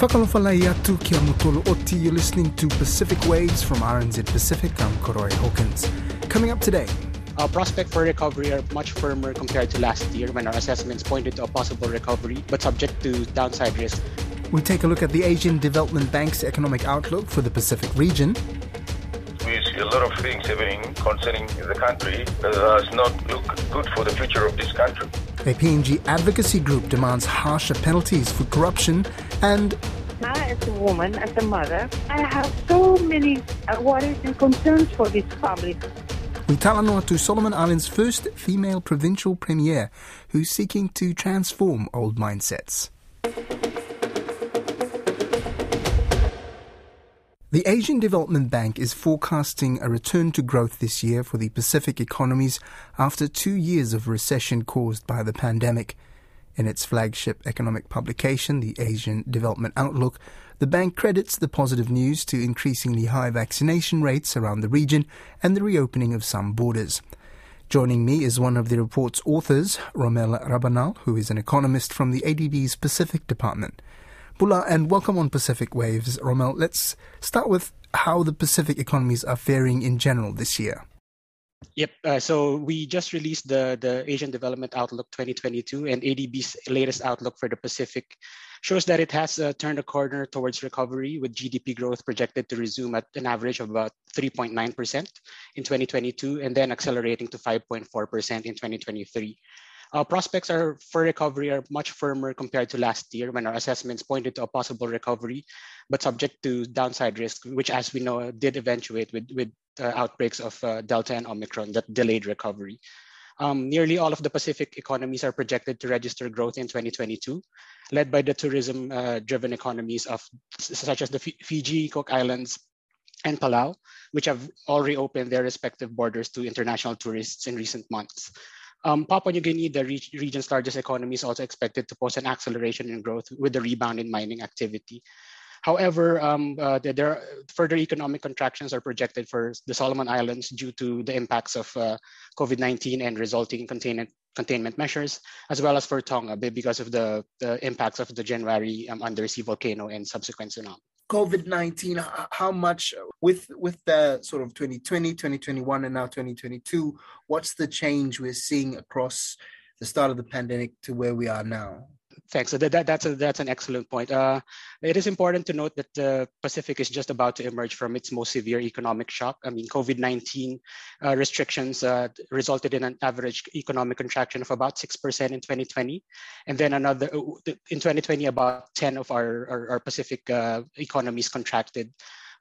Whakalofalai atu kia mutolo oti. You're listening to Pacific Waves from RNZ Pacific. I'm Koroi Hawkins. Coming up today. Our prospects for recovery are much firmer compared to last year when our assessments pointed to a possible recovery, but subject to downside risk. We take a look at the Asian Development Bank's economic outlook for the Pacific region. We see a lot of things happening concerning the country that does not look good for the future of this country. A PNG advocacy group demands harsher penalties for corruption and I, as a woman, as a mother, I have so many uh, worries and concerns for this family. we talanoa to Solomon Islands' first female provincial premier who's seeking to transform old mindsets. The Asian Development Bank is forecasting a return to growth this year for the Pacific economies after two years of recession caused by the pandemic. In its flagship economic publication, the Asian Development Outlook, the bank credits the positive news to increasingly high vaccination rates around the region and the reopening of some borders. Joining me is one of the report's authors, Romel Rabanal, who is an economist from the ADB's Pacific Department. Bula, and welcome on Pacific Waves. Romel, let's start with how the Pacific economies are faring in general this year. Yep. Uh, so we just released the the Asian Development Outlook 2022, and ADB's latest outlook for the Pacific shows that it has uh, turned a corner towards recovery, with GDP growth projected to resume at an average of about 3.9% in 2022, and then accelerating to 5.4% in 2023. Our prospects are for recovery are much firmer compared to last year when our assessments pointed to a possible recovery, but subject to downside risk, which, as we know, did eventuate with, with outbreaks of uh, Delta and Omicron that delayed recovery. Um, nearly all of the Pacific economies are projected to register growth in 2022, led by the tourism-driven economies of such as the Fiji, Cook Islands, and Palau, which have all reopened their respective borders to international tourists in recent months. Um, Papua New Guinea, the re- region's largest economy, is also expected to post an acceleration in growth with the rebound in mining activity. However, um, uh, there are further economic contractions are projected for the Solomon Islands due to the impacts of uh, COVID-19 and resulting containment containment measures, as well as for Tonga because of the, the impacts of the January um, undersea volcano and subsequent tsunami. COVID 19, how much with with the sort of 2020, 2021, and now 2022, what's the change we're seeing across the start of the pandemic to where we are now? Thanks. That, that, that's a, that's an excellent point. Uh, it is important to note that the Pacific is just about to emerge from its most severe economic shock. I mean, COVID-19 uh, restrictions uh, resulted in an average economic contraction of about 6% in 2020. And then another, in 2020, about 10 of our, our, our Pacific uh, economies contracted.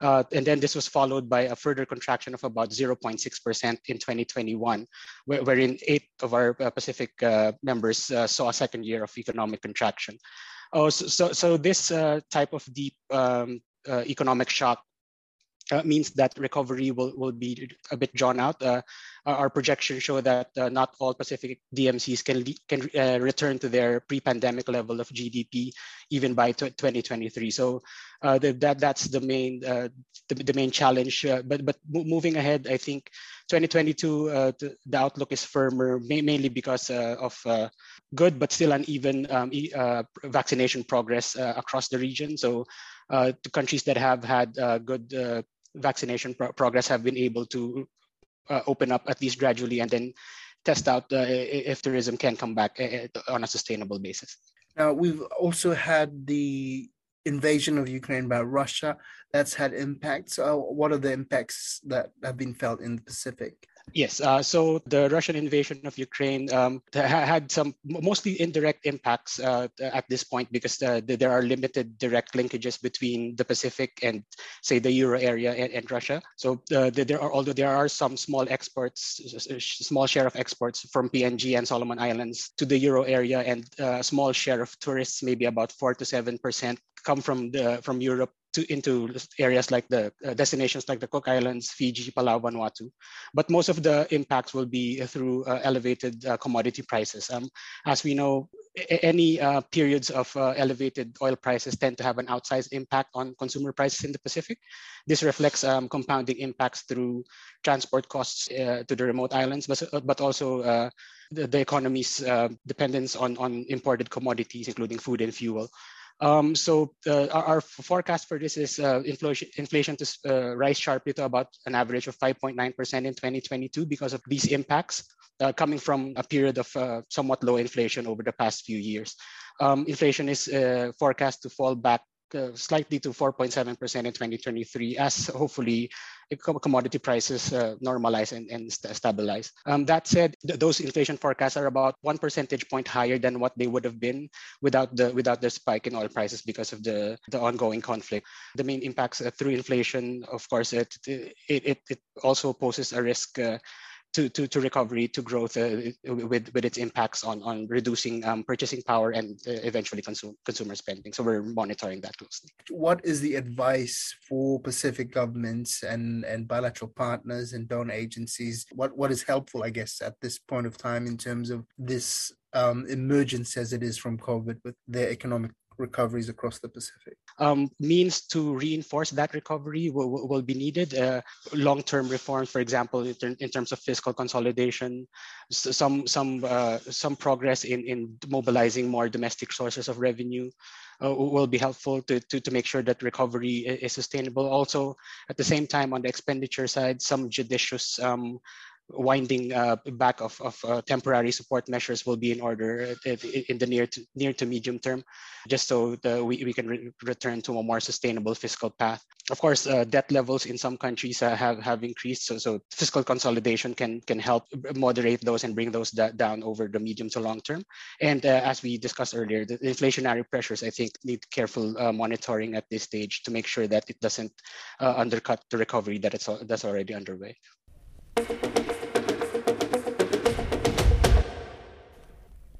Uh, and then this was followed by a further contraction of about 0.6% in 2021, where, wherein eight of our uh, Pacific uh, members uh, saw a second year of economic contraction. Oh, so, so, so this type of deep um, economic shock uh, means that recovery will, will be a bit drawn out. Uh, our projections show that uh, not all Pacific DMCs can can uh, return to their pre-pandemic level of GDP even by 2023. So uh, the, that that's the main uh, the, the, main challenge. but but moving ahead, I think 2022 the, the, outlook is firmer, mainly because of good but still uneven um, vaccination progress across the region. So the countries that have had good vaccination pro- progress have been able to uh, open up at least gradually and then test out uh, if tourism can come back uh, uh, on a sustainable basis. Now, we've also had the invasion of Ukraine by Russia. That's had impacts. Uh, what are the impacts that have been felt in the Pacific? Yes. Uh, so the Russian invasion of Ukraine um, had some mostly indirect impacts uh, at this point because uh, there are limited direct linkages between the Pacific and, say, the Euro area and, and Russia. So uh, there are, although there are some small exports, small share of exports from PNG and Solomon Islands to the Euro area, and uh, a small share of tourists, maybe about four to seven percent, come from the from Europe to into areas like the uh, destinations like the Cook Islands, Fiji, Palau, Vanuatu. But most of the impacts will be through uh, elevated uh, commodity prices. Um, as we know, any uh, periods of uh, elevated oil prices tend to have an outsized impact on consumer prices in the Pacific. This reflects um, compounding impacts through transport costs uh, to the remote islands, but, but also the, the, economy's dependence on, on imported commodities, including food and fuel. Um, so uh, our, forecast for this is uh, inflation, inflation to uh, rise sharply to about an average of 5.9% in 2022 because of these impacts uh, coming from a period of uh, somewhat low inflation over the past few years. Um, inflation is uh, forecast to fall back slightly to 4.7% in 2023 as hopefully commodity prices uh, normalize and, and st- stabilize. Um, that said, th- those inflation forecasts are about one percentage point higher than what they would have been without the without the spike in oil prices because of the, the ongoing conflict. The main impacts uh, through inflation, of course, it, it, it, it also poses a risk uh, to, to, to recovery, to growth uh, with, with its impacts on, on reducing um, purchasing power and uh, eventually consume, consumer spending. So we're monitoring that closely. What is the advice for Pacific governments and, and bilateral partners and donor agencies? What, what is helpful, I guess, at this point of time in terms of this um, emergence as it is from COVID with their economic recoveries across the Pacific? Um, means to reinforce that recovery will, will be needed. Uh, long-term reforms, for example, in, ter- in, terms of fiscal consolidation, some some uh, some progress in in mobilizing more domestic sources of revenue. Uh, will be helpful to, to, to make sure that recovery is sustainable. Also, at the same time, on the expenditure side, some judicious um, winding uh, back of, of uh, temporary support measures will be in order uh, in the near to, near to medium term, just so the, we, we can re- return to a more sustainable fiscal path. Of course, uh, debt levels in some countries uh, have, have increased, so, so fiscal consolidation can, can help moderate those and bring those da- down over the medium to long term. And uh, as we discussed earlier, the inflationary pressures, I think, need careful monitoring at this stage to make sure that it doesn't undercut the recovery that it's, that's already underway.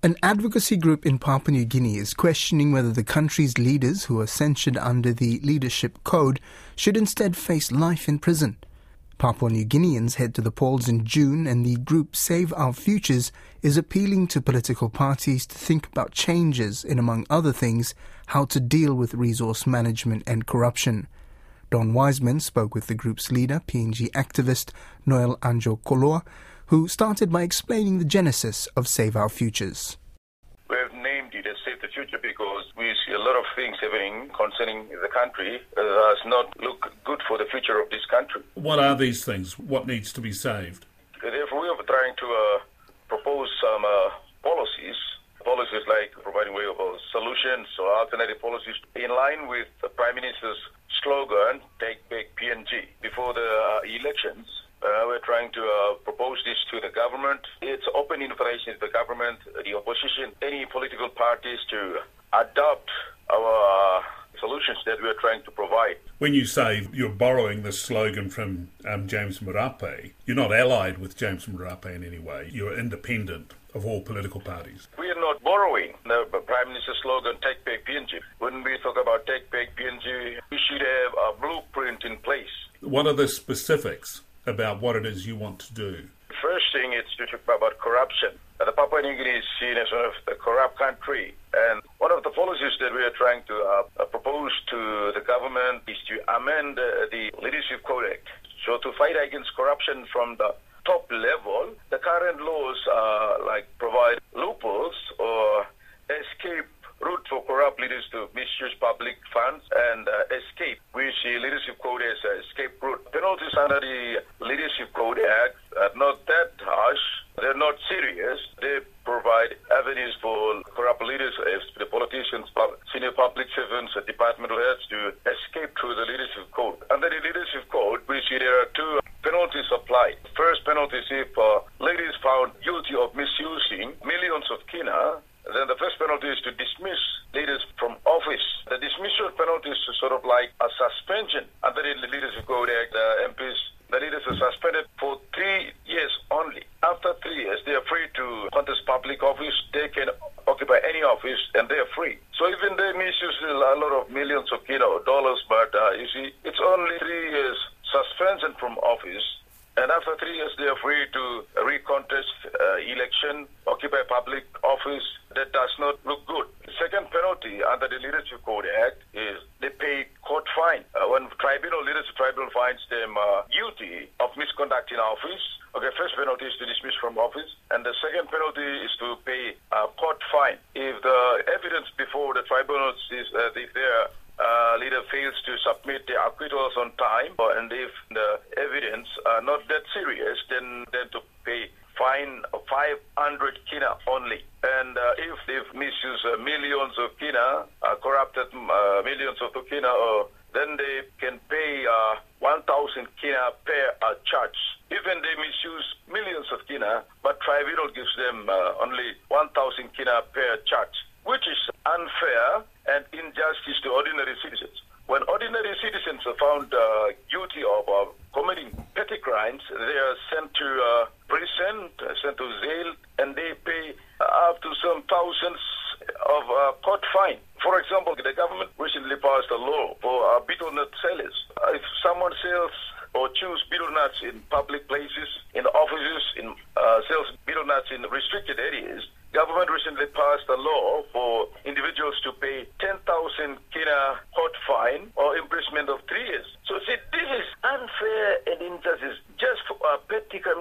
An advocacy group in Papua New Guinea is questioning whether the country's leaders, who are censured under the Leadership Code, should instead face life in prison. Papua New Guineans head to the polls in June, and the group Save Our Futures is appealing to political parties to think about changes in, among other things, how to deal with resource management and corruption. Don Wiseman spoke with the group's leader, PNG activist Noel Anjo Kolao, who started by explaining the genesis of Save Our Futures. We have named it as Save the Future because we see a lot of things happening concerning the country that does not look good for the future of this country. What are these things? What needs to be saved? Therefore, we are trying to uh, propose some uh, policies policies like providing way of solutions or alternative policies in line with the Prime Minister's slogan, Take Back PNG. Before the uh, elections, uh, we're trying to uh, propose this to the government. It's open invitation to the government, the opposition, any political parties to adopt our uh, solutions that we're trying to provide. When you say you're borrowing the slogan from um, James Marape, you're not allied with James Marape in any way. You're independent of all political parties. We are not borrowing the Prime Minister's slogan, Take Back PNG. When we talk about Take Back PNG, we should have a blueprint in place. What are the specifics? About what it is you want to do? First thing is to talk about corruption. The Papua New Guinea is seen as one of the corrupt country, and one of the policies that we are trying to uh, propose to the government is to amend uh, the Leadership Code So to fight against corruption from the top level, the current laws uh, like provide loopholes or escape route for corrupt leaders to misuse public funds and uh, escape. We see leadership code as an escape route. Penalties under the Leadership Code Act are not that harsh. They're not serious. They provide avenues for corrupt leaders, the politicians, senior public servants, and departmental heads to escape through the leadership code. Under the leadership code, we see there are two penalties applied. First penalty is if uh, ladies found guilty of misusing millions of kina then the first penalty is to dismiss leaders from office. The penalty is sort of like a suspension under the Leadership Code Act. Uh, the MPs, the leaders are suspended for three years only. After three years, they are free to contest public office. They can occupy any office and they are free. So even they misuse a lot of millions of you know, dollars, but uh, you see, it's only three years suspension from office and after three years, they are free to recontest uh, election, occupy public office. That does not look good. The second penalty under the Leadership Code Act is they pay court fine. Uh, when tribunal, leadership tribunal finds them uh, guilty of misconduct in office, Okay, first penalty is to dismiss from office, and the second penalty is to pay a court fine. If the evidence before the tribunals is that if their uh, leader fails to submit the acquittals on time, and if the evidence are not that serious, then then to pay fine 500 kina only. And uh, if they've misused uh, millions of kina, uh, corrupted uh, millions of kina, or then they can pay uh, 1,000 kina per uh, charge. Even they misuse millions of kina, but tribunal gives them uh, only 1,000 kina per charge, which is unfair and injustice to ordinary citizens. When ordinary citizens are found uh, guilty of uh, committing petty crimes, they are sent to uh, prison, sent to jail, and they pay up to some thousands of court fine. For example, the government recently passed a law for uh, betel nut sellers. Uh, if someone sells or chews betel nuts in public places, in offices, in uh, sells betel nuts in restricted areas, government recently passed a law for individuals to pay 10,000 kina court fine or imprisonment of three years. So see, this is unfair and injustice just for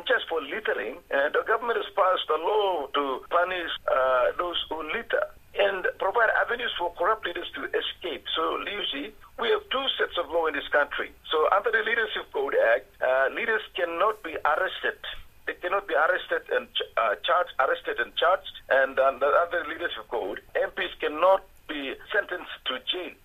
just for littering. And the government has passed a law to punish uh, those who litter and provide avenues for corrupt leaders to escape. So, see, we have two sets of law in this country. So, under the Leadership Code Act, uh, leaders cannot be arrested. They cannot be arrested and uh, charged, arrested and charged. And under the Leadership Code, MPs cannot be sentenced to jail.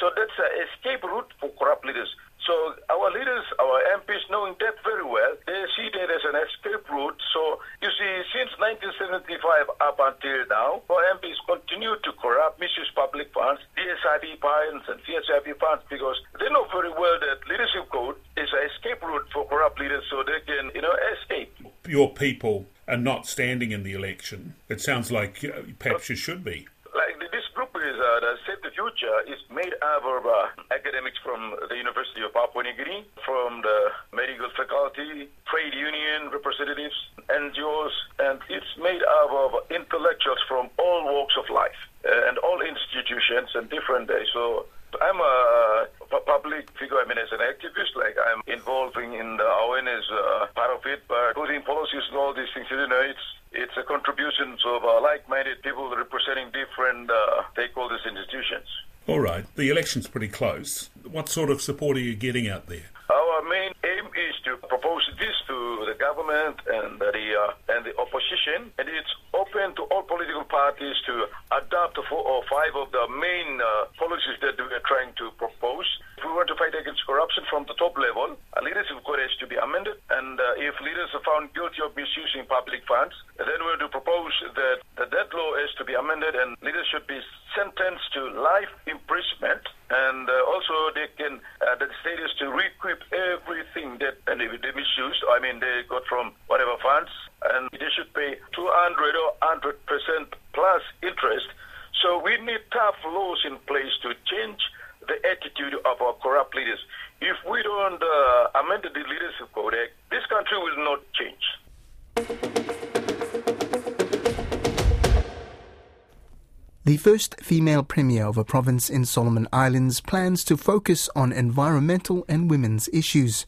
So that's an escape route for corrupt leaders. So our leaders, our MPs, knowing that very well, they see that as an escape route. So you see, since 1975 up until now, our MPs continue to corrupt, misuse public funds, DSIP funds and CSIP funds, because they know very well that leadership code is an escape route for corrupt leaders, so they can, you know, escape. Your people are not standing in the election. It sounds like uh, perhaps you should be Like this group is uh, the Save the Future is made up of uh, academics from the University of Papua New Guinea, from the medical faculty, trade union representatives, NGOs, and it's made up of intellectuals from all walks of life uh, and all institutions and different days. So I'm a, public figure. I mean, as an activist, like I'm involving in the awareness uh, part of it, but putting policies and all these things, you know, it's it's a contribution of uh, like-minded people representing different uh, stakeholders institutions. All right, the election's pretty close. What sort of support are you getting out there? Our main aim is to propose this to the government and the uh, and the opposition, and it's open to parties to adopt four or five of the main uh, policies that we are trying to propose. If we want to fight against corruption from the top level, a leadership code has to be amended, and uh, if leaders are found guilty of misusing public funds, then we want to propose that, that that law has to be amended, and leaders should be sentenced to life imprisonment, female premier of a province in Solomon Islands plans to focus on environmental and women's issues.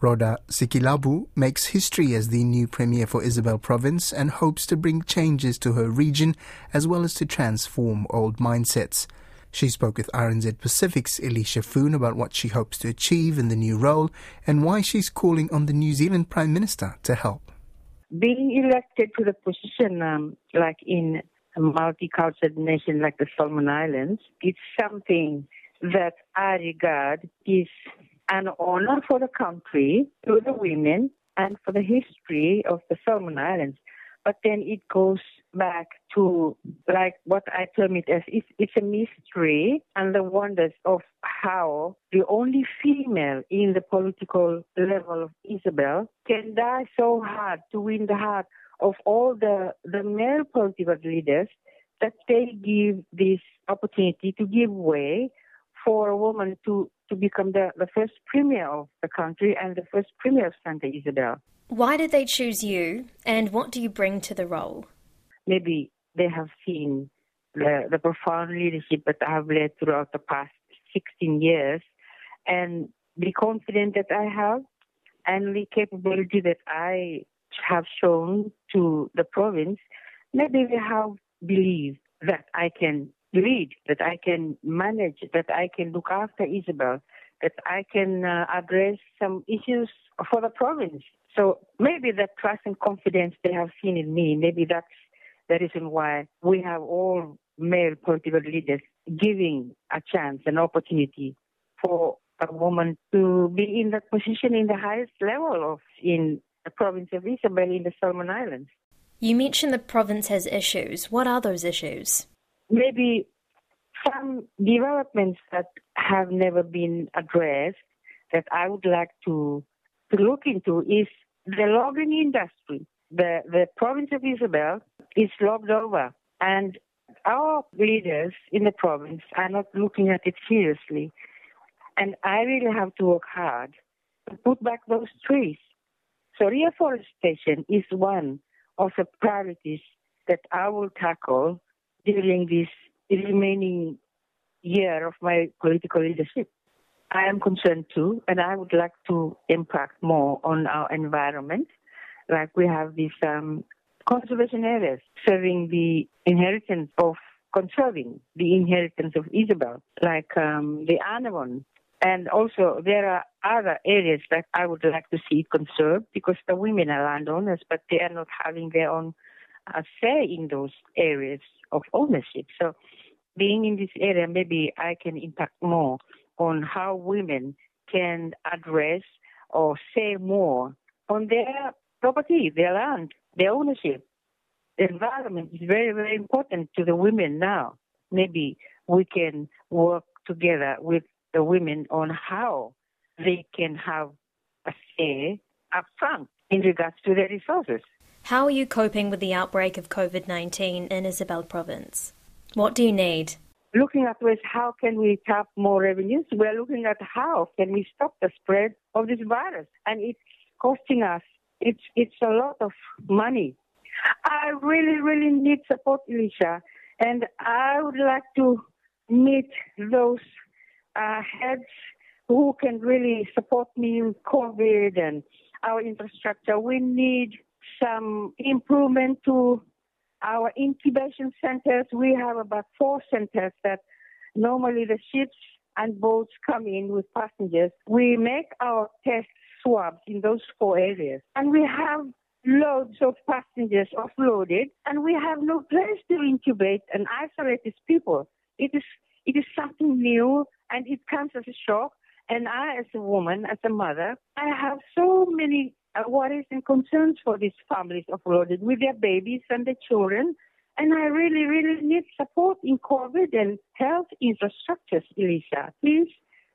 Rhoda Sikilabu makes history as the new premier for Isabel province and hopes to bring changes to her region as well as to transform old mindsets. She spoke with RNZ Pacific's Eleisha Foon about what she hopes to achieve in the new role and why she's calling on the New Zealand Prime Minister to help. Being elected to the position, um, like in a multicultural nation like the Solomon Islands, it's something that I regard is an honor for the country, to the women, and for the history of the Solomon Islands. But then it goes back to like what I term it as it's, it's a mystery and the wonders of how the only female in the political level of Isabel can die so hard to win the heart of all the, the male political leaders that they give this opportunity to give way for a woman to, to become the, the first premier of the country and the first premier of Santa Isabel. Why did they choose you, and what do you bring to the role? Maybe they have seen the, the profound leadership that I have led throughout the past 16 years and the confidence that I have and the capability that I have shown to the province, maybe they have believed that I can lead, that I can manage, that I can look after Isabel, that I can uh, address some issues for the province. So maybe that trust and confidence they have seen in me, maybe that's the reason why we have all male political leaders giving a chance, an opportunity for a woman to be in that position in the highest level of in the province of Isabel in the Solomon Islands. You mentioned the province has issues. What are those issues? Maybe some developments that have never been addressed that I would like to to look into is the logging industry. The the province of Isabel is logged over and our leaders in the province are not looking at it seriously. And I really have to work hard to put back those trees. So reforestation is one of the priorities that I will tackle during this remaining year of my political leadership. I am concerned too, and I would like to impact more on our environment. Like we have these um, conservation areas serving the inheritance of conserving the inheritance of Isabel, like um, the Arnavon. And also, there are other areas that I would like to see conserved because the women are landowners, but they are not having their own uh, say in those areas of ownership. So, being in this area, maybe I can impact more on how women can address or say more on their property, their land, their ownership. The environment is very, very important to the women now. Maybe we can work together with the women on how they can have a say up front in regards to their resources. How are you coping with the outbreak of COVID 19 in Isabel province? What do you need? Looking at ways how can we tap more revenues, we're looking at how can we stop the spread of this virus. And it's costing us, it's, it's a lot of money. I really, really need support, Alicia. And I would like to meet those uh, heads who can really support me with COVID and our infrastructure. We need some improvement to our incubation centers. We have about four centers that normally the ships and boats come in with passengers. We make our test swabs in those four areas. And we have loads of passengers offloaded, and we have no place to incubate and isolate these people. It is, it is something new, and it comes as a shock. And I, as a woman, as a mother, I have so many uh, worries and concerns for these families offloaded with their babies and their children. And I really, really need support in COVID and health infrastructures, Elisa. Please,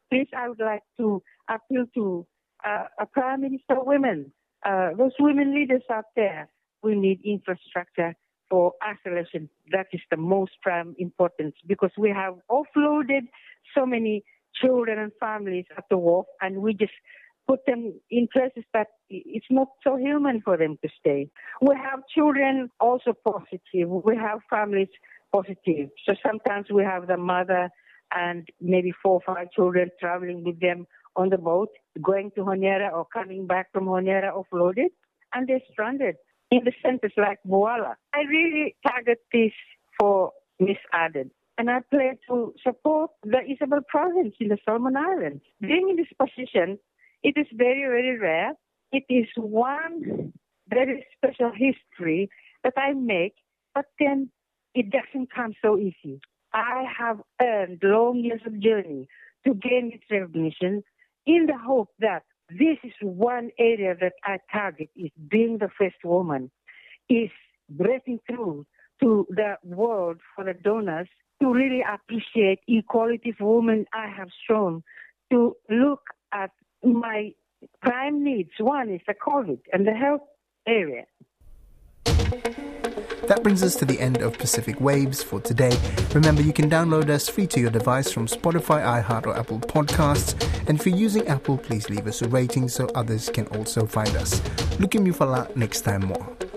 please, I would like to appeal to uh, a Prime Minister women, uh, those women leaders out there. We need infrastructure for isolation. That is the most prime importance because we have offloaded so many children and families at the wharf, and we just put them in places that it's not so human for them to stay. We have children also positive. We have families positive. So sometimes we have the mother and maybe four or five children traveling with them on the boat, going to Honiara or coming back from Honiara offloaded, and they're stranded in the centers like Buala. I really target this for Miss Ardern and I plan to support the Isabel province in the Solomon Islands. Being in this position, it is very, very rare. It is one very special history that I make, but then it doesn't come so easy. I have earned long years of journey to gain this recognition in the hope that this is one area that I target is being the first woman, is breaking through to the world for the donors to really appreciate equality for women I have shown, to look at my prime needs. One is the COVID and the health area. That brings us to the end of Pacific Waves for today. Remember, you can download us free to your device from Spotify, iHeart, or Apple Podcasts. And if you're using Apple, please leave us a rating so others can also find us. Look at me for next time more.